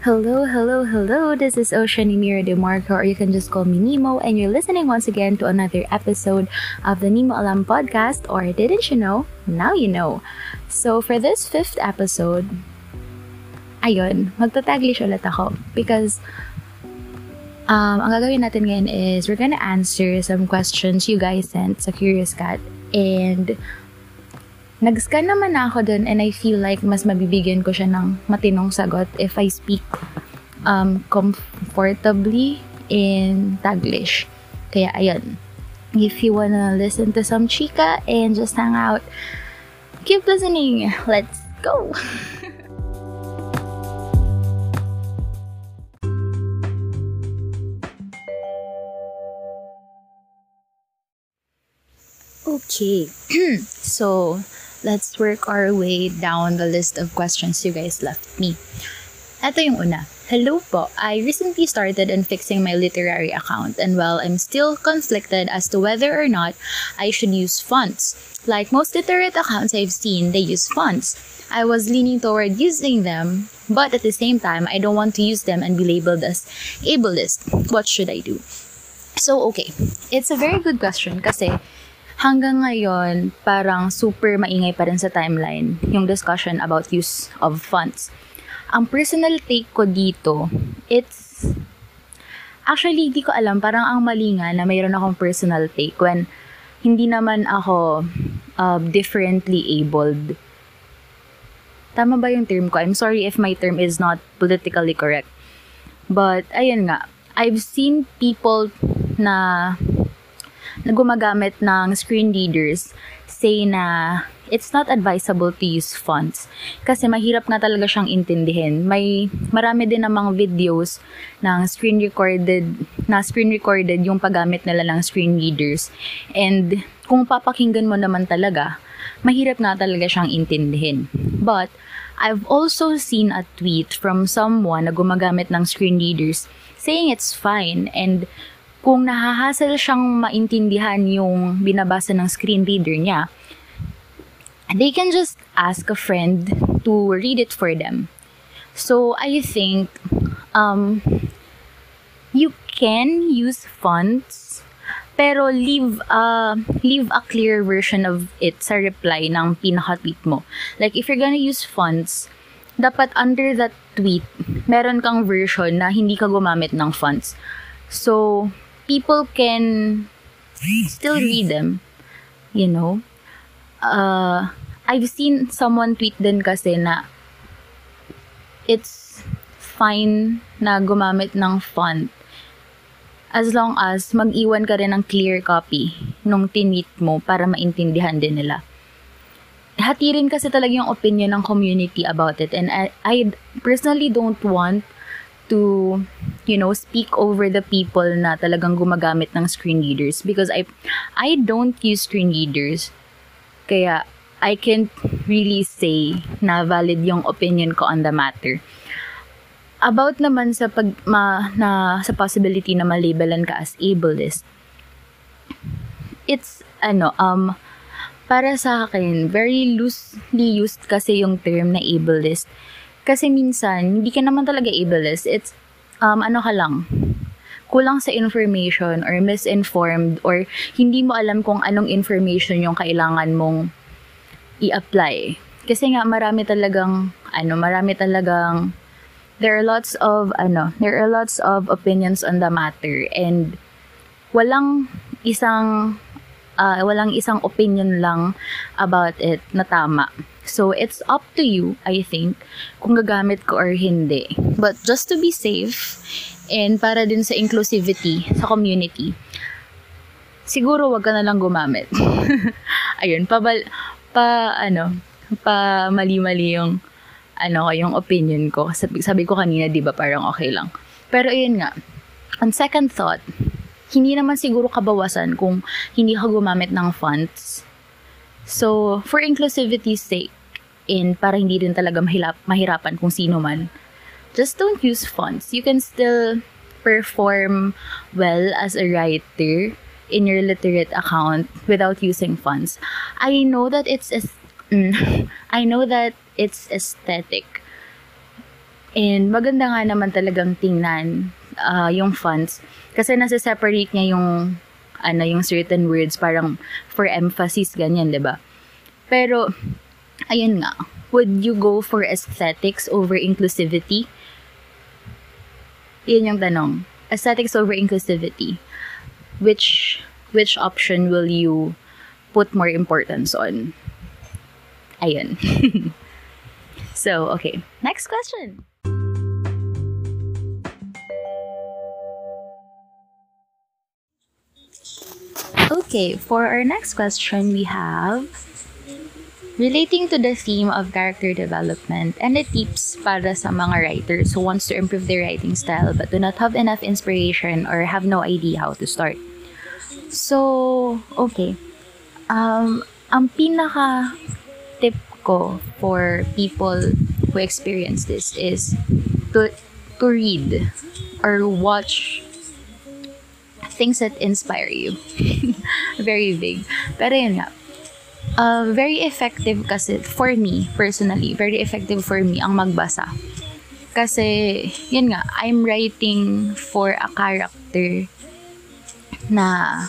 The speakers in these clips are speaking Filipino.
Hello, hello, hello. This is Ocean Mira De Marco, or you can just call me Nemo, and you're listening once again to another episode of the Nemo Alam podcast, or didn't you know? Now you know. So, for this fifth episode, ayun, magtataglish ulit ako because um, ang gagawin natin ngayon is we're gonna answer some questions you guys sent sa Curious Cat and nag-scan naman na ako dun and I feel like mas mabibigyan ko siya ng matinong sagot if I speak um, comfortably in Taglish. Kaya ayun. If you wanna listen to some chika and just hang out, keep listening. Let's go! okay. so, let's work our way down the list of questions you guys left me. Ito yung una. Hello po, I recently started in fixing my literary account and while I'm still conflicted as to whether or not I should use fonts. Like most literate accounts I've seen, they use fonts. I was leaning toward using them, but at the same time, I don't want to use them and be labeled as ableist. What should I do? So, okay. It's a very good question kasi hanggang ngayon, parang super maingay pa rin sa timeline yung discussion about use of funds. Ang personal take ko dito, it's... Actually, hindi ko alam. Parang ang mali nga na mayroon akong personal take when hindi naman ako uh, differently abled. Tama ba yung term ko? I'm sorry if my term is not politically correct. But, ayun nga. I've seen people na na gumagamit ng screen readers say na it's not advisable to use fonts kasi mahirap nga talaga siyang intindihin. May marami din namang videos ng screen recorded na screen recorded yung paggamit nila ng screen readers. And kung papakinggan mo naman talaga, mahirap nga talaga siyang intindihin. But I've also seen a tweet from someone na gumagamit ng screen readers saying it's fine and kung nahahasal siyang maintindihan yung binabasa ng screen reader niya, they can just ask a friend to read it for them. So, I think um, you can use fonts pero leave a leave a clear version of it sa reply ng pinaka-tweet mo. Like if you're gonna use fonts, dapat under that tweet, meron kang version na hindi ka gumamit ng fonts. So, people can still read them. You know? Uh, I've seen someone tweet din kasi na it's fine na gumamit ng font as long as mag-iwan ka rin ng clear copy nung tinweet mo para maintindihan din nila. Hati rin kasi talaga yung opinion ng community about it and I, I personally don't want to you know speak over the people na talagang gumagamit ng screen readers. Because I I don't use screen readers. Kaya I can't really say na valid yung opinion ko on the matter. About naman sa pag ma, na sa possibility na malabelan ka as ableist it's ano um para sa akin very loosely used kasi yung term na ableist. Kasi minsan, hindi ka naman talaga ableist. It's, um, ano ka lang, kulang sa information or misinformed or hindi mo alam kung anong information yung kailangan mong i-apply. Kasi nga marami talagang ano, marami talagang there are lots of ano, there are lots of opinions on the matter and walang isang uh, walang isang opinion lang about it na tama. So, it's up to you, I think, kung gagamit ko or hindi. But just to be safe, and para din sa inclusivity sa community, siguro wag ka na lang gumamit. Ayun, pa, pa, ano, pa mali-mali yung, ano, yung opinion ko. Sabi, sabi ko kanina, di ba, parang okay lang. Pero ayun nga, on second thought, hindi naman siguro kabawasan kung hindi ka gumamit ng fonts. So, for inclusivity's sake, in para hindi din talaga mahirap, mahirapan kung sino man. Just don't use fonts. You can still perform well as a writer in your literate account without using fonts. I know that it's mm, I know that it's aesthetic. And maganda nga naman talagang tingnan uh, yung fonts kasi nasa-separate niya yung ano yung certain words parang for emphasis ganyan, 'di ba? Pero ayun nga, would you go for aesthetics over inclusivity? Yun yung tanong. Aesthetics over inclusivity. Which which option will you put more importance on? Ayun. so, okay. Next question. Okay, for our next question, we have relating to the theme of character development and the tips para sa mga writers who wants to improve their writing style but do not have enough inspiration or have no idea how to start. So, okay. Um, ang pinaka tip ko for people who experience this is to to read or watch things that inspire you. very big. Pero yun nga, uh, very effective kasi for me, personally, very effective for me ang magbasa. Kasi, yun nga, I'm writing for a character na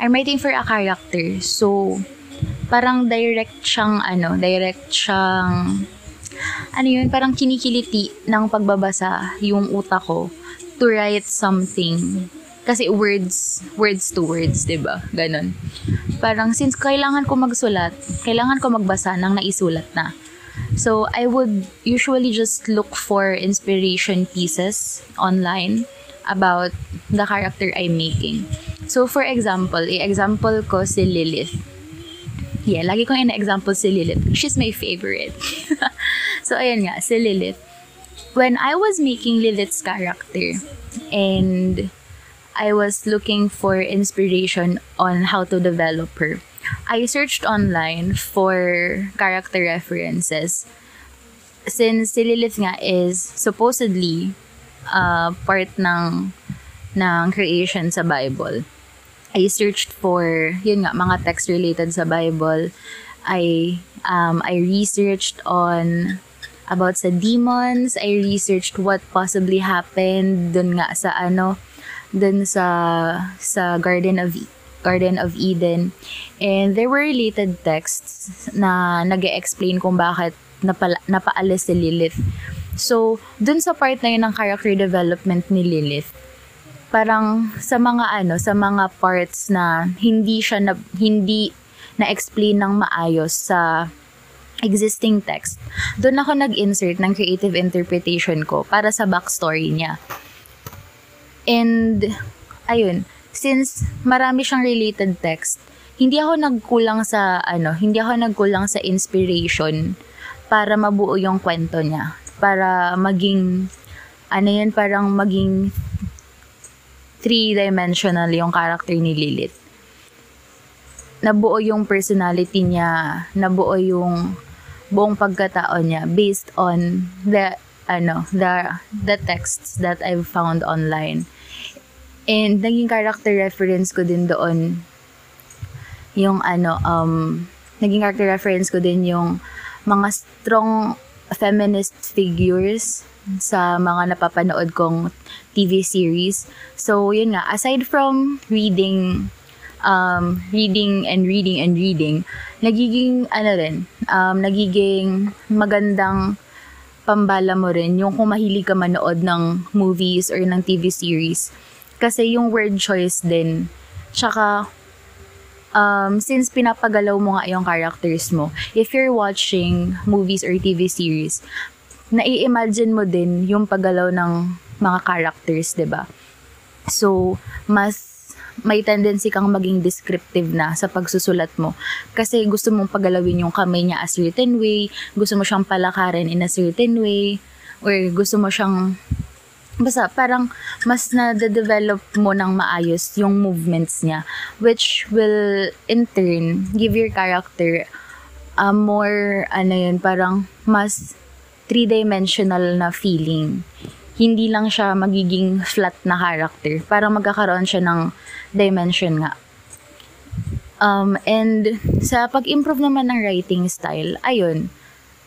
I'm writing for a character. So, parang direct siyang, ano, direct siyang, ano yun, parang kinikiliti ng pagbabasa yung utak ko to write something kasi words, words to words, ba diba? Ganon. Parang since kailangan ko magsulat, kailangan ko magbasa ng naisulat na. So, I would usually just look for inspiration pieces online about the character I'm making. So, for example, i-example ko si Lilith. Yeah, lagi kong ina-example si Lilith. She's my favorite. so, ayan nga, si Lilith. When I was making Lilith's character, and I was looking for inspiration on how to develop her. I searched online for character references. Since si Lilith nga is supposedly uh, part ng ng creation sa Bible. I searched for yun nga mga text related sa Bible. I um I researched on about sa demons. I researched what possibly happened dun nga sa ano dun sa sa Garden of Garden of Eden. And there were related texts na nag explain kung bakit napala, napaalis si Lilith. So, dun sa part na yun ng character development ni Lilith, parang sa mga ano, sa mga parts na hindi siya na, hindi na-explain ng maayos sa existing text, doon ako nag-insert ng creative interpretation ko para sa backstory niya. And, ayun, since marami siyang related text, hindi ako nagkulang sa, ano, hindi ako nagkulang sa inspiration para mabuo yung kwento niya. Para maging, ano yun, parang maging three-dimensional yung character ni Lilith. Nabuo yung personality niya, nabuo yung buong pagkatao niya based on the ano, the the texts that I've found online. And naging character reference ko din doon yung ano, um, naging character reference ko din yung mga strong feminist figures sa mga napapanood kong TV series. So, yun nga, aside from reading, um, reading and reading and reading, nagiging, ano rin, um, nagiging magandang pambala mo rin yung kung mahilig ka manood ng movies or ng TV series kasi yung word choice din. Tsaka, um, since pinapagalaw mo nga yung characters mo, if you're watching movies or TV series, nai-imagine mo din yung paggalaw ng mga characters, ba? So, mas may tendency kang maging descriptive na sa pagsusulat mo. Kasi gusto mong pagalawin yung kamay niya a certain way, gusto mo siyang palakarin in a certain way, or gusto mo siyang basta parang mas na-develop mo ng maayos yung movements niya which will in turn give your character a more ano yun parang mas three-dimensional na feeling hindi lang siya magiging flat na character parang magkakaroon siya ng dimension nga um, and sa pag-improve naman ng writing style ayun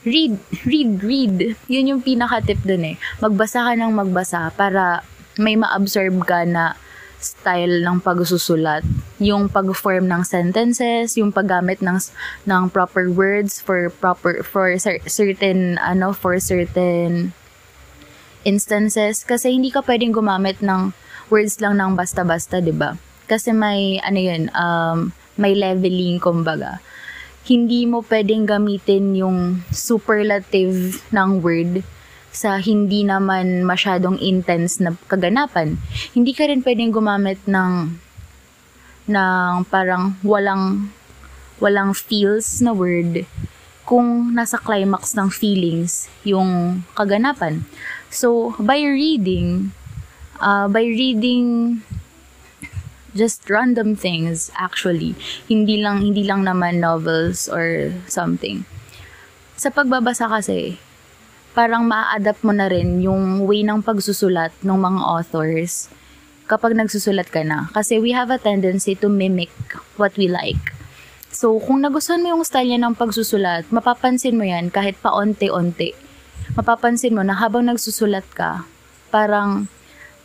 read, read, read. Yun yung pinaka-tip dun eh. Magbasa ka ng magbasa para may ma-absorb ka na style ng pagsusulat, yung pag-form ng sentences, yung paggamit ng ng proper words for proper for certain ano for certain instances kasi hindi ka pwedeng gumamit ng words lang ng basta-basta, 'di ba? Kasi may ano 'yun, um may leveling kumbaga. Hindi mo pwedeng gamitin yung superlative ng word sa hindi naman masyadong intense na kaganapan. Hindi ka rin pwedeng gumamit ng ng parang walang walang feels na word kung nasa climax ng feelings yung kaganapan. So, by reading, uh, by reading just random things actually, hindi lang hindi lang naman novels or something. Sa pagbabasa kasi, parang ma-adapt mo na rin yung way ng pagsusulat ng mga authors kapag nagsusulat ka na. Kasi we have a tendency to mimic what we like. So, kung nagustuhan mo yung style niya ng pagsusulat, mapapansin mo yan kahit paonti-onti. Mapapansin mo na habang nagsusulat ka, parang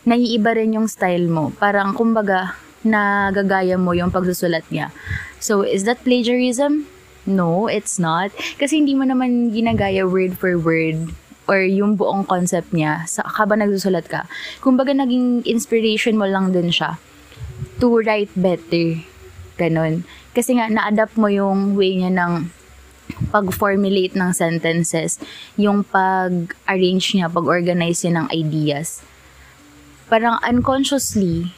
naiiba rin yung style mo. Parang, kumbaga, nagagaya mo yung pagsusulat niya. So, is that plagiarism? No, it's not. Kasi hindi mo naman ginagaya word for word or yung buong concept niya sa habang nagsusulat ka. Kumbaga naging inspiration mo lang din siya to write better. Ganon. Kasi nga, na-adapt mo yung way niya ng pag-formulate ng sentences, yung pag-arrange niya, pag-organize niya ng ideas. Parang unconsciously,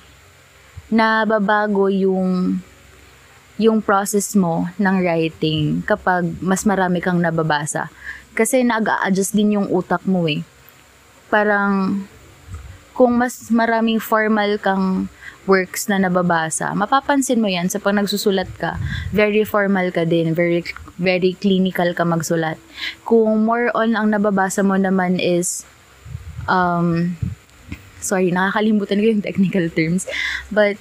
nababago yung yung process mo ng writing kapag mas marami kang nababasa. Kasi nag-a-adjust din yung utak mo eh. Parang kung mas maraming formal kang works na nababasa, mapapansin mo yan sa pag nagsusulat ka. Very formal ka din, very very clinical ka magsulat. Kung more on ang nababasa mo naman is um sorry, nakakalimutan ko yung technical terms, but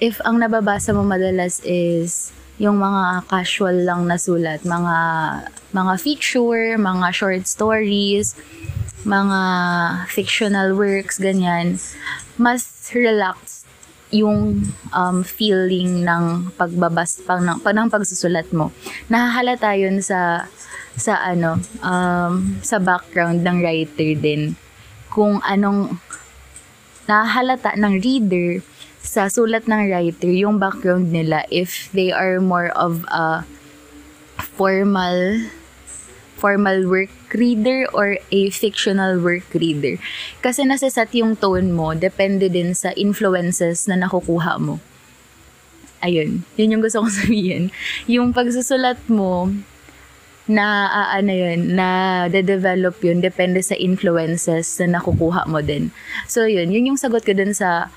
if ang nababasa mo madalas is yung mga casual lang na sulat, mga mga feature, mga short stories, mga fictional works, ganyan, mas relax yung um, feeling ng pagbabas pang ng, pag ng pagsusulat mo. Nahahalata yun sa sa ano um, sa background ng writer din kung anong nahalata ng reader sa sulat ng writer yung background nila if they are more of a formal formal work reader or a fictional work reader. Kasi nasasat yung tone mo, depende din sa influences na nakukuha mo. Ayun, yun yung gusto kong sabihin. Yung pagsusulat mo, na uh, ano yun, na de-develop yun, depende sa influences na nakukuha mo din. So yun, yun yung sagot ko dun sa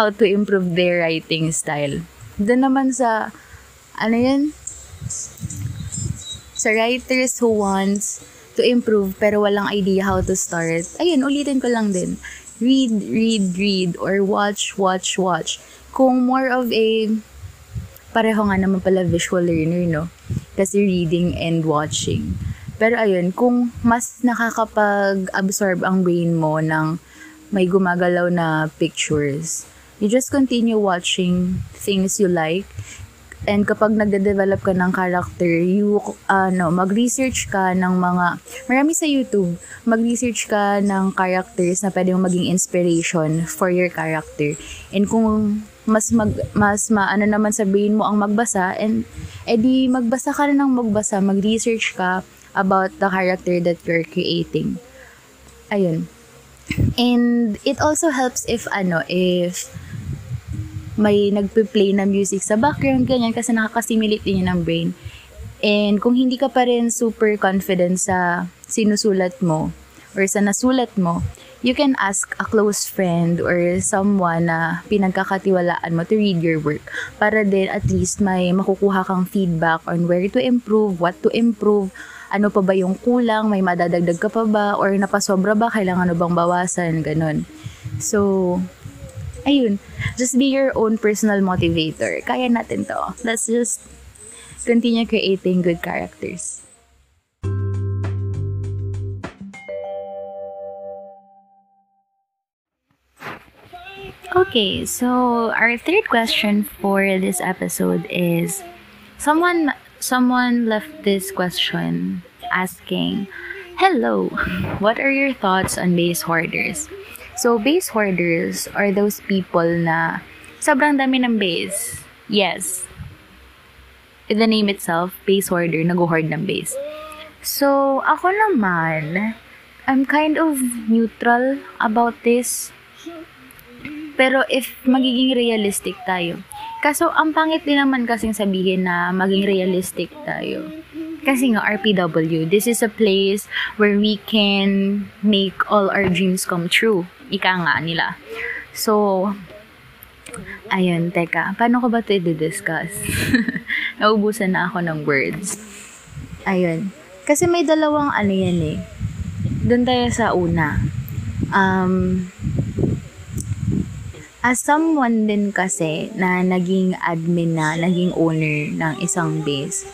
how to improve their writing style. Doon naman sa, ano yan? Sa writers who wants to improve pero walang idea how to start. Ayun, ulitin ko lang din. Read, read, read, or watch, watch, watch. Kung more of a, pareho nga naman pala visual learner, no? Kasi reading and watching. Pero ayun, kung mas nakakapag-absorb ang brain mo ng may gumagalaw na pictures, you just continue watching things you like. And kapag nagde-develop ka ng character, you, ano, mag-research ka ng mga, marami sa YouTube, mag-research ka ng characters na pwede mong maging inspiration for your character. And kung mas mag, mas maano naman sa brain mo ang magbasa, and edi magbasa ka rin ng magbasa, mag-research ka about the character that you're creating. Ayun. And it also helps if ano, if may nagpe-play na music sa background, ganyan, kasi nakakasimulate din yun ng brain. And kung hindi ka pa rin super confident sa sinusulat mo or sa nasulat mo, you can ask a close friend or someone na pinagkakatiwalaan mo to read your work para din at least may makukuha kang feedback on where to improve, what to improve, ano pa ba yung kulang, may madadagdag ka pa ba, or napasobra ba, kailangan ano bang bawasan, ganun. So, ayun, just be your own personal motivator. Kaya natin to. Let's just continue creating good characters. Okay, so our third question for this episode is someone someone left this question asking, "Hello, what are your thoughts on base hoarders?" So base hoarders are those people na sobrang dami ng base. Yes. In the name itself, base hoarder, nag-hoard ng base. So, ako naman, I'm kind of neutral about this pero if magiging realistic tayo, kaso ang pangit din naman kasing sabihin na maging realistic tayo. Kasi nga, RPW, this is a place where we can make all our dreams come true. Ika nga nila. So, ayun, teka, paano ko ba ito i-discuss? Naubusan na ako ng words. Ayun. Kasi may dalawang ano yan eh. Doon tayo sa una. Um, As someone din kasi na naging admin na, naging owner ng isang base,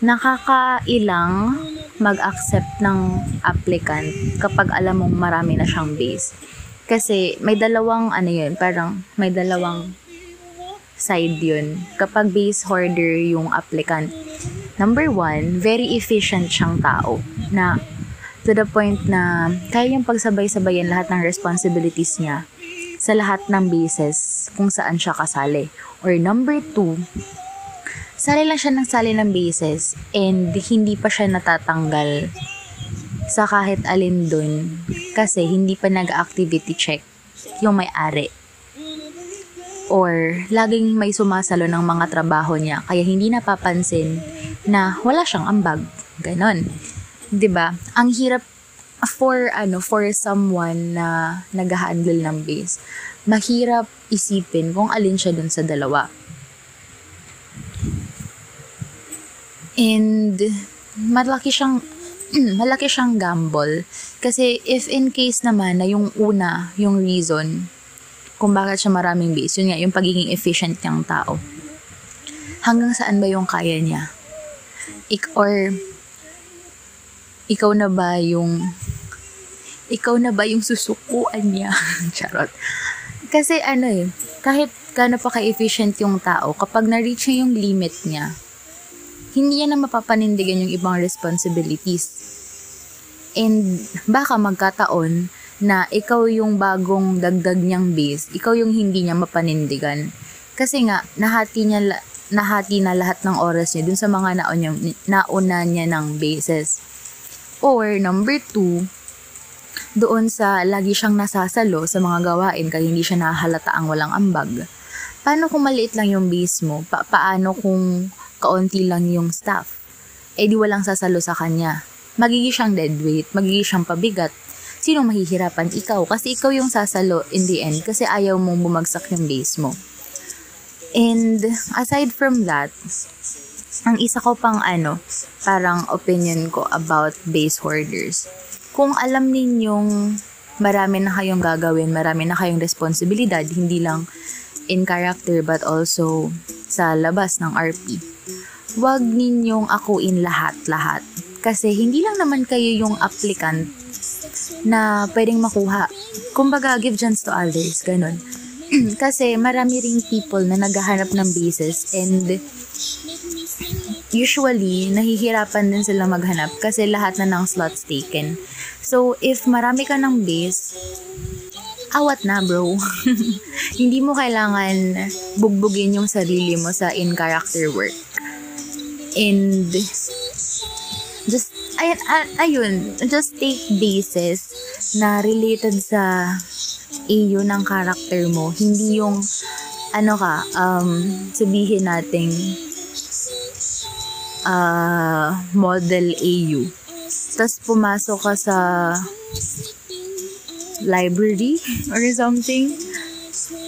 nakakailang mag-accept ng applicant kapag alam mong marami na siyang base. Kasi may dalawang ano yun, parang may dalawang side yun. Kapag base hoarder yung applicant, number one, very efficient siyang tao na to the point na kaya yung pagsabay-sabayan lahat ng responsibilities niya sa lahat ng bases kung saan siya kasali. Or number two, sali lang siya ng sali ng bases and hindi pa siya natatanggal sa kahit alin dun kasi hindi pa nag-activity check yung may-ari. Or laging may sumasalo ng mga trabaho niya kaya hindi napapansin na wala siyang ambag. Ganon. ba? Ang hirap for ano for someone na nag-handle ng base, mahirap isipin kung alin siya dun sa dalawa. And malaki siyang malaki siyang gamble kasi if in case naman na yung una, yung reason kung bakit siya maraming base, yun nga, yung pagiging efficient niyang tao. Hanggang saan ba yung kaya niya? Ik or ikaw na ba yung ikaw na ba yung susukuan niya? Charot. Kasi ano eh, kahit gaano pa ka-efficient yung tao, kapag na-reach niya yung limit niya, hindi niya na mapapanindigan yung ibang responsibilities. And baka magkataon na ikaw yung bagong dagdag niyang base, ikaw yung hindi niya mapanindigan. Kasi nga, nahati niya nahati na lahat ng oras niya dun sa mga nauna, nauna niya ng bases. Or, number two, doon sa lagi siyang nasasalo sa mga gawain kaya hindi siya nahalata ang walang ambag. Paano kung maliit lang yung base mo? Pa- paano kung kaunti lang yung staff? Eh di walang sasalo sa kanya. Magiging siyang dead weight, magiging siyang pabigat. Sinong mahihirapan? Ikaw. Kasi ikaw yung sasalo in the end kasi ayaw mong bumagsak yung base mo. And aside from that, ang isa ko pang ano, parang opinion ko about base hoarders kung alam ninyong marami na kayong gagawin, marami na kayong responsibilidad, hindi lang in character but also sa labas ng RP. Huwag ninyong akuin lahat-lahat. Kasi hindi lang naman kayo yung applicant na pwedeng makuha. Kumbaga, give chance to others, ganun. Kasi marami ring people na naghahanap ng bases and usually, nahihirapan din sila maghanap kasi lahat na ng slots taken. So, if marami ka ng base, awat na bro. Hindi mo kailangan bugbugin yung sarili mo sa in-character work. And just, ayun, ayun, just take bases na related sa iyo ng character mo. Hindi yung, ano ka, um, sabihin nating uh, model AU. Tapos pumasok ka sa library or something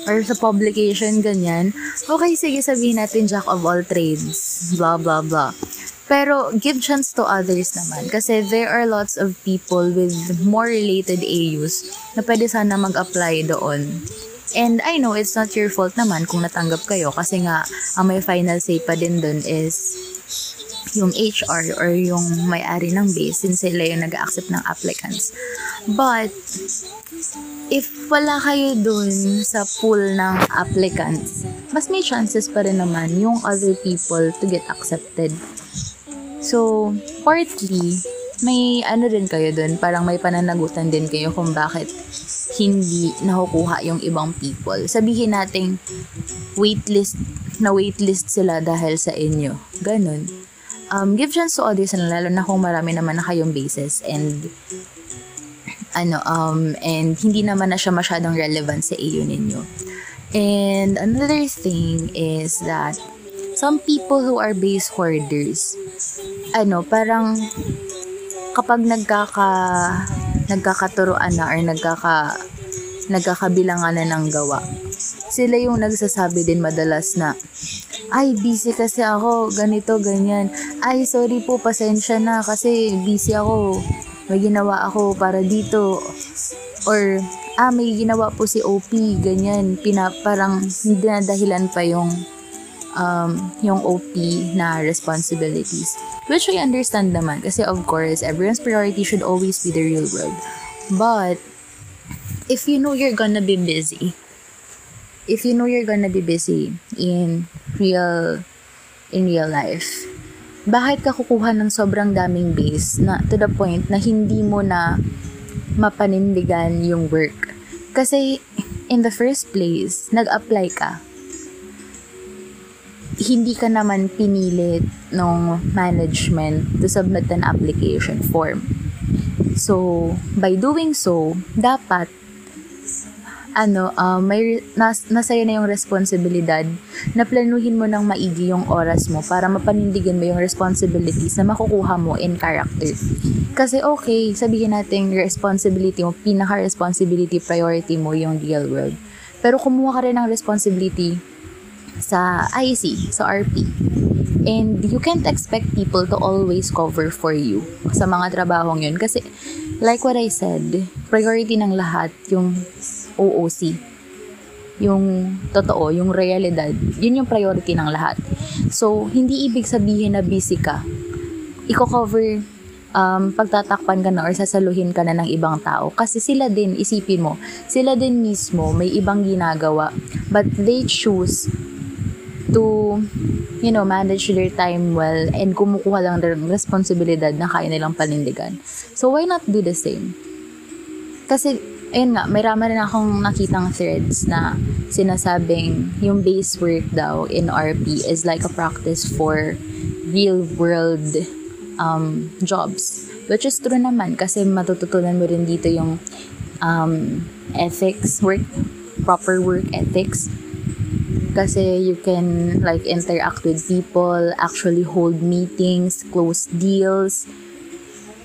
or sa publication, ganyan. Okay, sige, sabihin natin jack of all trades, blah, blah, blah. Pero give chance to others naman kasi there are lots of people with more related AUs na pwede sana mag-apply doon. And I know it's not your fault naman kung natanggap kayo kasi nga ang may final say pa din doon is yung HR or yung may-ari ng base since sila yung nag-accept ng applicants. But, if wala kayo dun sa pool ng applicants, mas may chances pa rin naman yung other people to get accepted. So, partly, may ano din kayo dun, parang may pananagutan din kayo kung bakit hindi nakukuha yung ibang people. Sabihin nating waitlist na waitlist sila dahil sa inyo. Ganun. Um, give chance to na lalo na kung marami naman na kayong bases and ano um and hindi naman na siya masyadong relevant sa iyo ninyo. And another thing is that some people who are base hoarders ano parang kapag nagkaka nagkakaturoan na or nagkaka nagkakabilangan na ng gawa sila yung nagsasabi din madalas na ay, busy kasi ako, ganito, ganyan. Ay, sorry po, pasensya na kasi busy ako. May ginawa ako para dito. Or, ah, may ginawa po si OP, ganyan. Pina, parang hindi na dahilan pa yung um, yung OP na responsibilities. Which I understand naman kasi of course, everyone's priority should always be the real world. But, if you know you're gonna be busy, if you know you're gonna be busy in real in real life, bakit ka kukuha ng sobrang daming base na to the point na hindi mo na mapanindigan yung work? Kasi in the first place, nag-apply ka. Hindi ka naman pinilit ng management to submit an application form. So, by doing so, dapat ano, uh, may nas, nasa'yo na yung responsibilidad na planuhin mo ng maigi yung oras mo para mapanindigan mo yung responsibilities na makukuha mo in character. Kasi okay, sabihin natin responsibility mo, pinaka-responsibility priority mo yung real world. Pero kumuha ka rin ng responsibility sa IC, sa RP. And you can't expect people to always cover for you sa mga trabahong yun. Kasi, like what I said, priority ng lahat yung OOC. Yung totoo, yung realidad, yun yung priority ng lahat. So, hindi ibig sabihin na busy ka. Iko-cover um, pagtatakpan ka na or sasaluhin ka na ng ibang tao. Kasi sila din, isipin mo, sila din mismo may ibang ginagawa. But they choose to, you know, manage their time well and kumukuha lang ng responsibilidad na kaya nilang panindigan. So, why not do the same? Kasi ayun nga, may rama rin akong nakitang threads na sinasabing yung base work daw in RP is like a practice for real world um, jobs. Which is true naman kasi matututunan mo rin dito yung um, ethics, work, proper work ethics. Kasi you can like interact with people, actually hold meetings, close deals,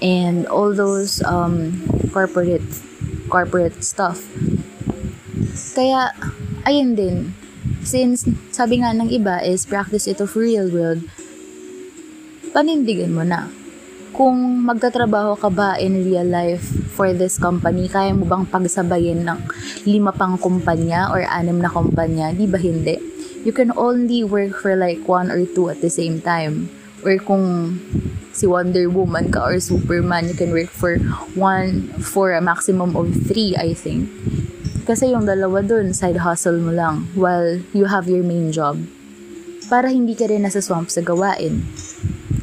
and all those um, corporate corporate stuff. Kaya, ayun din. Since, sabi nga ng iba is practice ito for real world, panindigan mo na. Kung magtatrabaho ka ba in real life for this company, kaya mo bang pagsabayin ng lima pang kumpanya or anim na kumpanya? Di ba hindi? You can only work for like one or two at the same time. Or kung si Wonder Woman ka or Superman, you can work for one, for a maximum of three, I think. Kasi yung dalawa dun, side hustle mo lang while you have your main job. Para hindi ka rin nasa swamp sa gawain.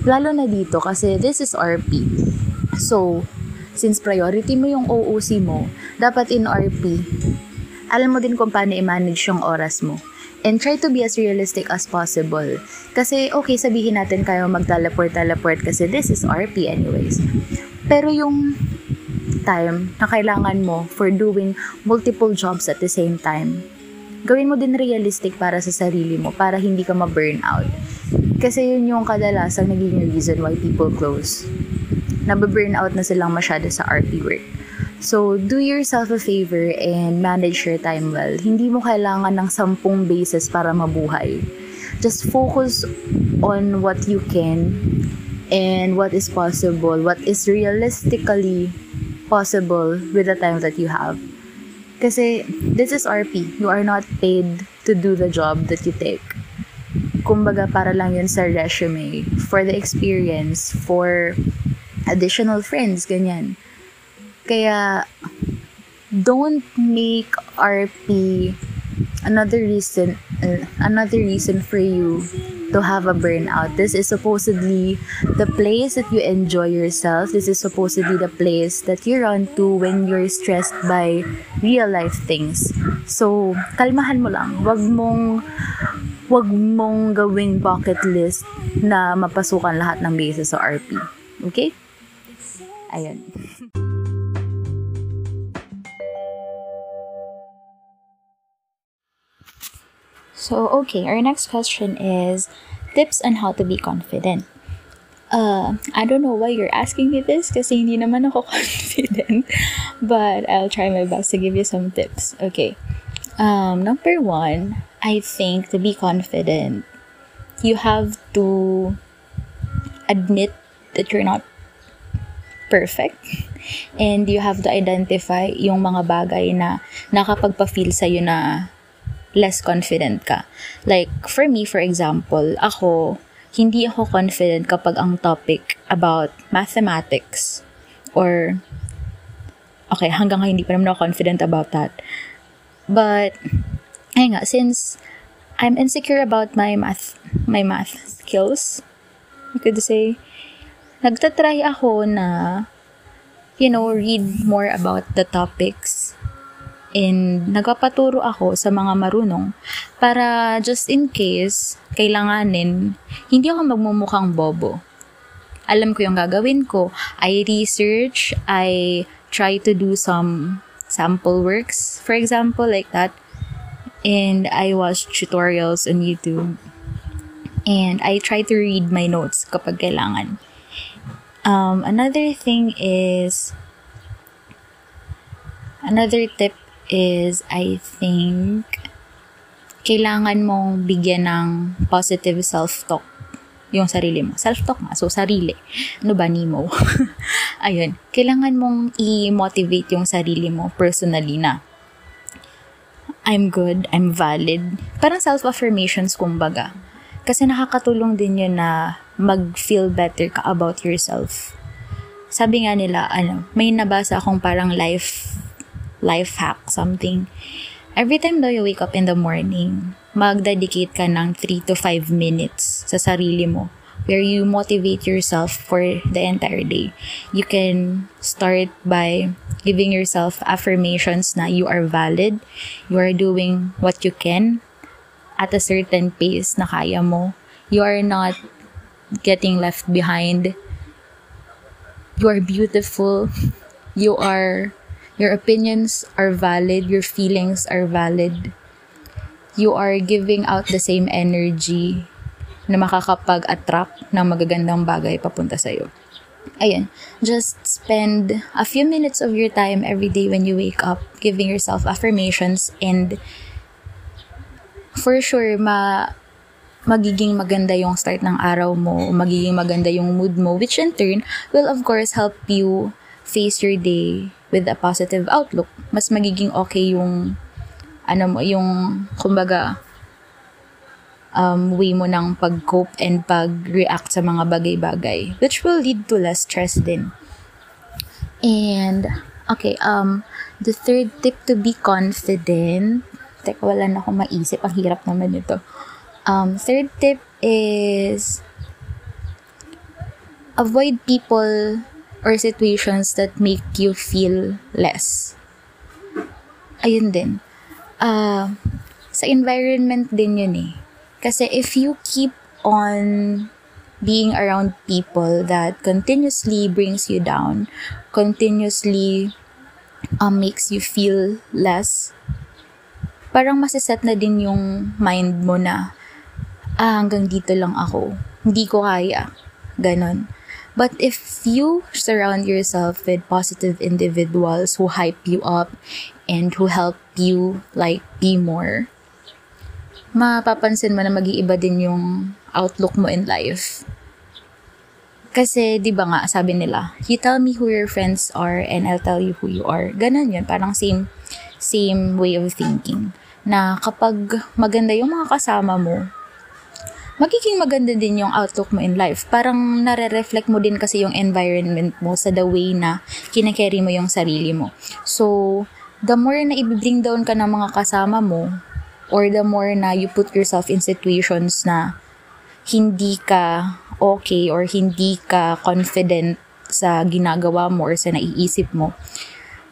Lalo na dito kasi this is RP. So, since priority mo yung OOC mo, dapat in RP, alam mo din kung paano i-manage yung oras mo and try to be as realistic as possible. Kasi, okay, sabihin natin kayo mag-teleport-teleport kasi this is RP anyways. Pero yung time na kailangan mo for doing multiple jobs at the same time, gawin mo din realistic para sa sarili mo, para hindi ka ma-burn out. Kasi yun yung kadalasang naging reason why people close. Nababurn out na silang masyado sa RP work. So, do yourself a favor and manage your time well. Hindi mo kailangan ng sampung bases para mabuhay. Just focus on what you can and what is possible, what is realistically possible with the time that you have. Kasi this is RP. You are not paid to do the job that you take. kumbaga para lang yun sa resume, for the experience, for additional friends, ganyan. Kaya, don't make RP another reason uh, another reason for you to have a burnout. This is supposedly the place that you enjoy yourself. This is supposedly the place that you run to when you're stressed by real life things. So, kalmahan mo lang. Wag mong wag mong gawing bucket list na mapasukan lahat ng bases sa RP. Okay? Ayun. So, okay, our next question is tips on how to be confident. Uh, I don't know why you're asking me this kasi hindi naman ako confident. But I'll try my best to give you some tips. Okay. Um, number one, I think to be confident, you have to admit that you're not perfect and you have to identify yung mga bagay na nakapagpa-feel sa'yo na less confident ka. Like, for me, for example, ako, hindi ako confident kapag ang topic about mathematics or okay, hanggang ngayon hindi pa naman ako confident about that. But, ayun nga, since I'm insecure about my math, my math skills, you could say, nagtatry ako na, you know, read more about the topics and nagpapaturo ako sa mga marunong para just in case kailanganin, hindi ako magmumukhang bobo. Alam ko yung gagawin ko. I research, I try to do some sample works, for example, like that. And I watch tutorials on YouTube. And I try to read my notes kapag kailangan. Um, another thing is, another tip is, I think, kailangan mong bigyan ng positive self-talk yung sarili mo. Self-talk nga. So, sarili. Ano ba, Nemo? Ayun. Kailangan mong i-motivate yung sarili mo personally na I'm good, I'm valid. Parang self-affirmations, kumbaga. Kasi nakakatulong din yun na mag-feel better ka about yourself. Sabi nga nila, ano, may nabasa akong parang life life hack, something. Every time daw you wake up in the morning, mag-dedicate ka ng 3 to 5 minutes sa sarili mo where you motivate yourself for the entire day. You can start by giving yourself affirmations na you are valid, you are doing what you can at a certain pace na kaya mo. You are not getting left behind. You are beautiful. You are Your opinions are valid, your feelings are valid. You are giving out the same energy na makakapag-attract ng magagandang bagay papunta sa'yo. Ayan, just spend a few minutes of your time every day when you wake up giving yourself affirmations and for sure, ma magiging maganda yung start ng araw mo, magiging maganda yung mood mo, which in turn will of course help you face your day with a positive outlook, mas magiging okay yung ano mo, yung kumbaga um, way mo ng pag-cope and pag-react sa mga bagay-bagay, which will lead to less stress din. And, okay, um, the third tip to be confident, teka, wala na akong maisip, ang hirap naman ito. Um, third tip is, avoid people or situations that make you feel less. Ayun din. Uh, sa environment din yun eh. Kasi if you keep on being around people that continuously brings you down, continuously um, makes you feel less, parang masiset na din yung mind mo na, ah, hanggang dito lang ako. Hindi ko kaya. Ganon. But if you surround yourself with positive individuals who hype you up and who help you like be more, mapapansin mo na mag-iiba din yung outlook mo in life. Kasi, di ba nga, sabi nila, you tell me who your friends are and I'll tell you who you are. Ganon yun. Parang same, same way of thinking. Na kapag maganda yung mga kasama mo, magiging maganda din yung outlook mo in life. Parang nare-reflect mo din kasi yung environment mo sa the way na kinakarry mo yung sarili mo. So, the more na i-bring down ka ng mga kasama mo, or the more na you put yourself in situations na hindi ka okay or hindi ka confident sa ginagawa mo or sa naiisip mo,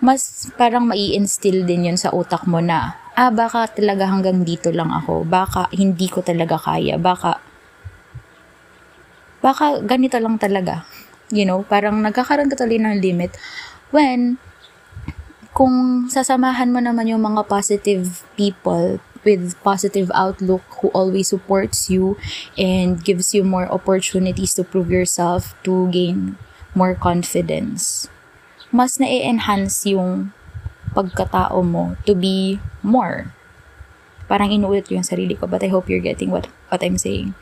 mas parang mai-instill din yun sa utak mo na, ah, baka talaga hanggang dito lang ako. Baka hindi ko talaga kaya. Baka, baka ganito lang talaga. You know, parang nagkakaroon ka tuloy ng limit when kung sasamahan mo naman yung mga positive people with positive outlook who always supports you and gives you more opportunities to prove yourself to gain more confidence mas na-enhance yung pagkatao mo to be more. Parang inuulit yung sarili ko, but I hope you're getting what, what I'm saying.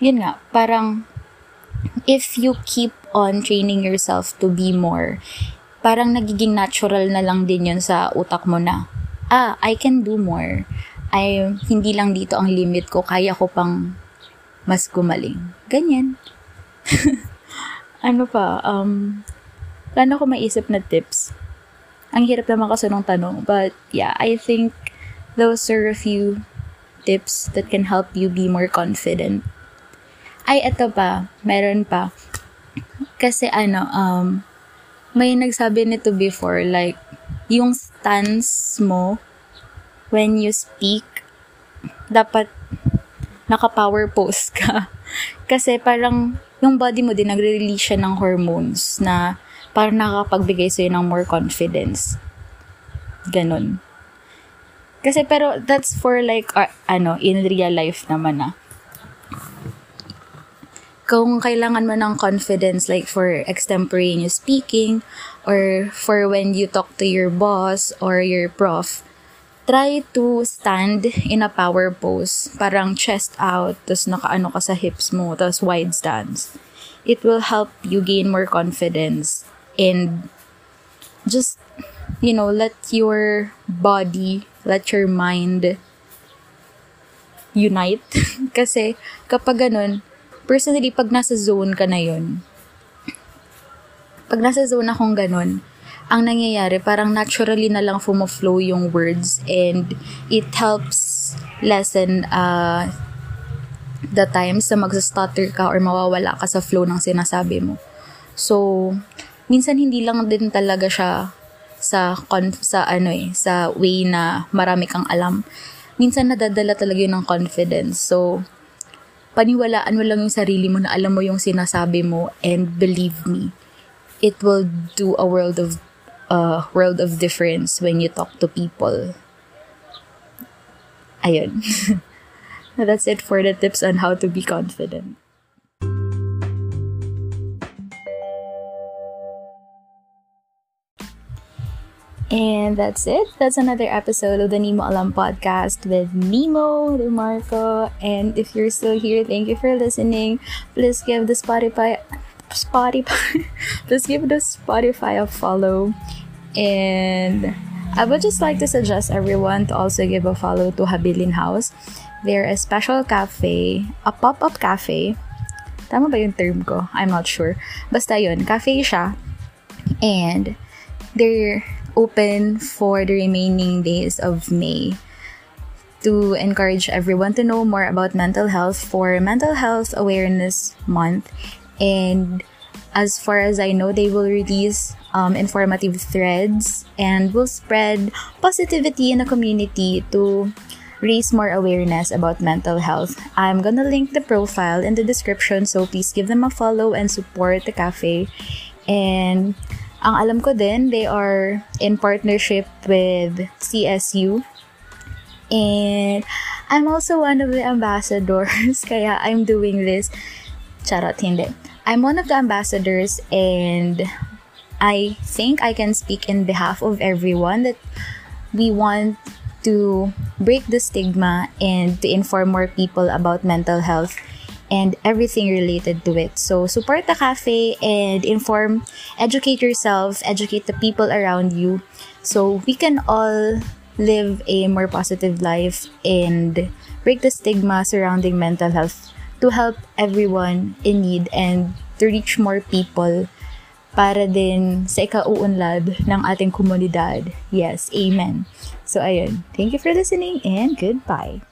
Yun nga, parang if you keep on training yourself to be more, parang nagiging natural na lang din yun sa utak mo na, ah, I can do more. Ay, hindi lang dito ang limit ko, kaya ko pang mas gumaling. Ganyan. ano pa, um, wala ko maisip na tips. Ang hirap naman kasi ng tanong. But, yeah, I think those are a few tips that can help you be more confident. Ay, eto pa. Meron pa. Kasi ano, um, may nagsabi nito before, like, yung stance mo when you speak, dapat naka-power pose ka. Kasi parang yung body mo din nagre-release siya ng hormones na para nakakapagbigay sa'yo ng more confidence. Ganon. Kasi pero that's for like, uh, ano, in real life naman na. Ah. Kung kailangan mo ng confidence like for extemporaneous speaking or for when you talk to your boss or your prof, try to stand in a power pose. Parang chest out, tapos nakaano ka sa hips mo, tapos wide stance. It will help you gain more confidence and just you know let your body let your mind unite kasi kapag ganun personally pag nasa zone ka na yun pag nasa zone akong ganun ang nangyayari parang naturally na lang flow yung words and it helps lessen uh, the times na magsa-stutter ka or mawawala ka sa flow ng sinasabi mo. So, minsan hindi lang din talaga siya sa conf- sa ano eh, sa way na marami kang alam. Minsan nadadala talaga yun ng confidence. So, paniwalaan mo lang yung sarili mo na alam mo yung sinasabi mo and believe me, it will do a world of uh, world of difference when you talk to people. Ayun. That's it for the tips on how to be confident. And that's it. That's another episode of the Nemo Alam podcast with Nemo, Marco. And if you're still here, thank you for listening. Please give the Spotify Spotify please give the Spotify a follow. And I would just like to suggest everyone to also give a follow to Habilin House. They're a special cafe, a pop-up cafe. Tama ba yung term ko? I'm not sure. Basta yun, cafe siya. And they're open for the remaining days of May to encourage everyone to know more about mental health for Mental Health Awareness Month. And as far as I know, they will release um, informative threads and will spread positivity in the community to raise more awareness about mental health. I'm gonna link the profile in the description, so please give them a follow and support the cafe. And Ang alam ko din, they are in partnership with CSU. And I'm also one of the ambassadors, kaya I'm doing this. Charot, hindi. I'm one of the ambassadors and I think I can speak in behalf of everyone that we want to break the stigma and to inform more people about mental health and everything related to it. So support the cafe and inform, educate yourself, educate the people around you so we can all live a more positive life and break the stigma surrounding mental health to help everyone in need and to reach more people para din sa ikauunlad ng ating komunidad. Yes, amen. So ayun, thank you for listening and goodbye.